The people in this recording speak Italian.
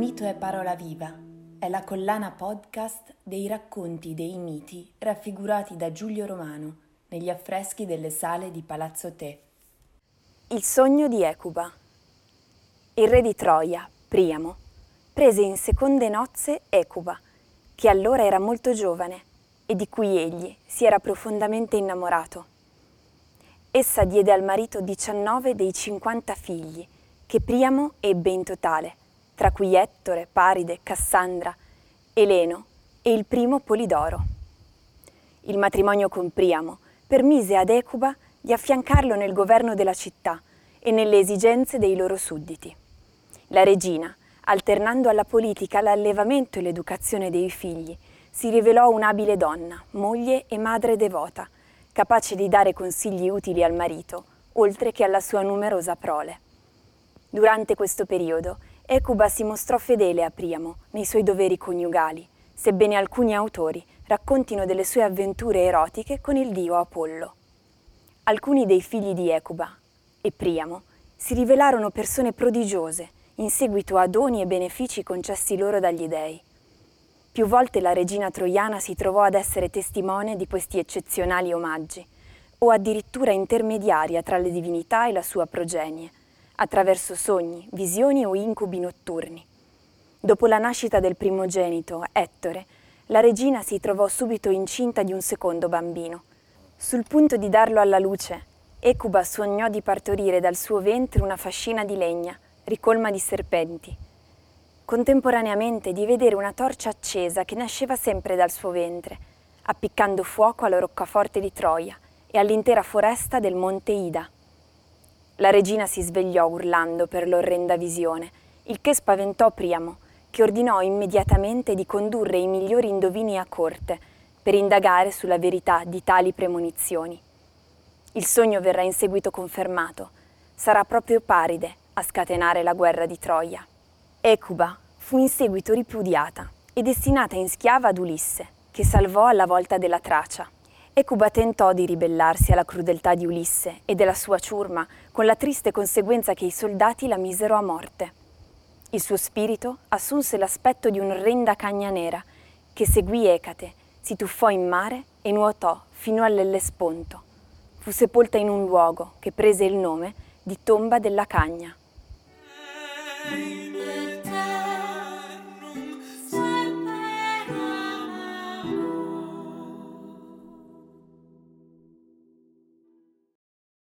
Mito è parola viva, è la collana podcast dei racconti dei miti raffigurati da Giulio Romano negli affreschi delle sale di Palazzo Te. Il sogno di Ecuba. Il re di Troia, Priamo, prese in seconde nozze Ecuba, che allora era molto giovane e di cui egli si era profondamente innamorato. Essa diede al marito 19 dei 50 figli che Priamo ebbe in totale, tra cui Ettore, Paride, Cassandra, Eleno e il primo Polidoro. Il matrimonio con Priamo permise ad Ecuba di affiancarlo nel governo della città e nelle esigenze dei loro sudditi. La regina, alternando alla politica l'allevamento e l'educazione dei figli, si rivelò un'abile donna, moglie e madre devota, capace di dare consigli utili al marito, oltre che alla sua numerosa prole. Durante questo periodo, Ecuba si mostrò fedele a Priamo nei suoi doveri coniugali, sebbene alcuni autori raccontino delle sue avventure erotiche con il dio Apollo. Alcuni dei figli di Ecuba e Priamo si rivelarono persone prodigiose in seguito a doni e benefici concessi loro dagli dei. Più volte la regina troiana si trovò ad essere testimone di questi eccezionali omaggi, o addirittura intermediaria tra le divinità e la sua progenie, attraverso sogni, visioni o incubi notturni. Dopo la nascita del primogenito, Ettore, la regina si trovò subito incinta di un secondo bambino. Sul punto di darlo alla luce, Ecuba sognò di partorire dal suo ventre una fascina di legna, ricolma di serpenti, contemporaneamente di vedere una torcia accesa che nasceva sempre dal suo ventre, appiccando fuoco alla roccaforte di Troia e all'intera foresta del monte Ida. La regina si svegliò urlando per l'orrenda visione, il che spaventò Priamo, che ordinò immediatamente di condurre i migliori indovini a corte per indagare sulla verità di tali premonizioni. Il sogno verrà in seguito confermato. Sarà proprio Paride a scatenare la guerra di Troia. Ecuba fu in seguito ripudiata e destinata in schiava ad Ulisse, che salvò alla volta della Tracia. Ecuba tentò di ribellarsi alla crudeltà di Ulisse e della sua ciurma, con la triste conseguenza che i soldati la misero a morte. Il suo spirito assunse l'aspetto di un'orrenda cagna nera, che seguì Ecate, si tuffò in mare e nuotò fino all'Ellesponto. Fu sepolta in un luogo che prese il nome di Tomba della Cagna.